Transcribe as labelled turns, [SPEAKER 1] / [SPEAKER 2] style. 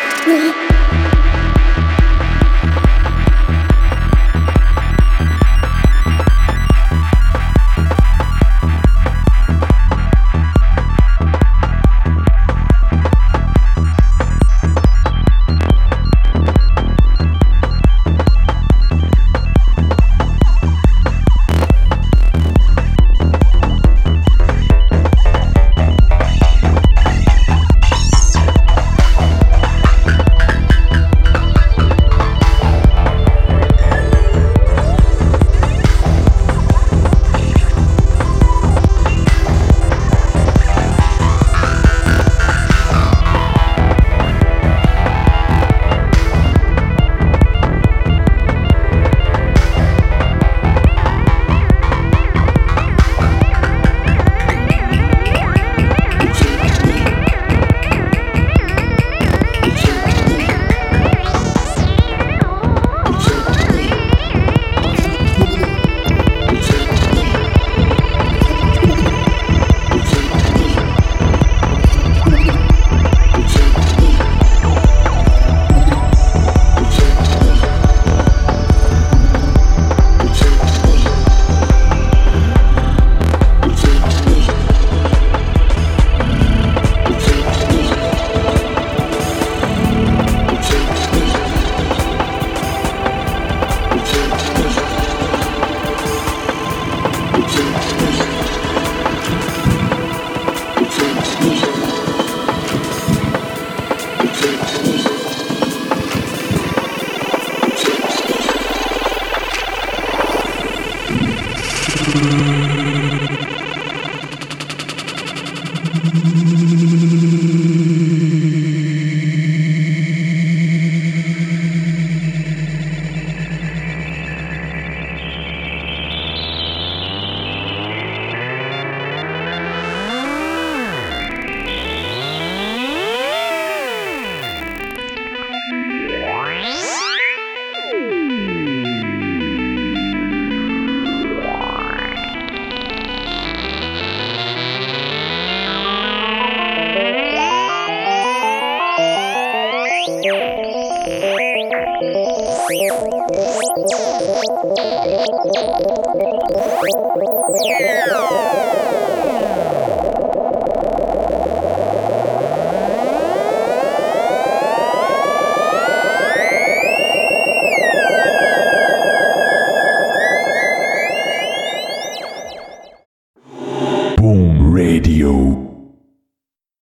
[SPEAKER 1] stop me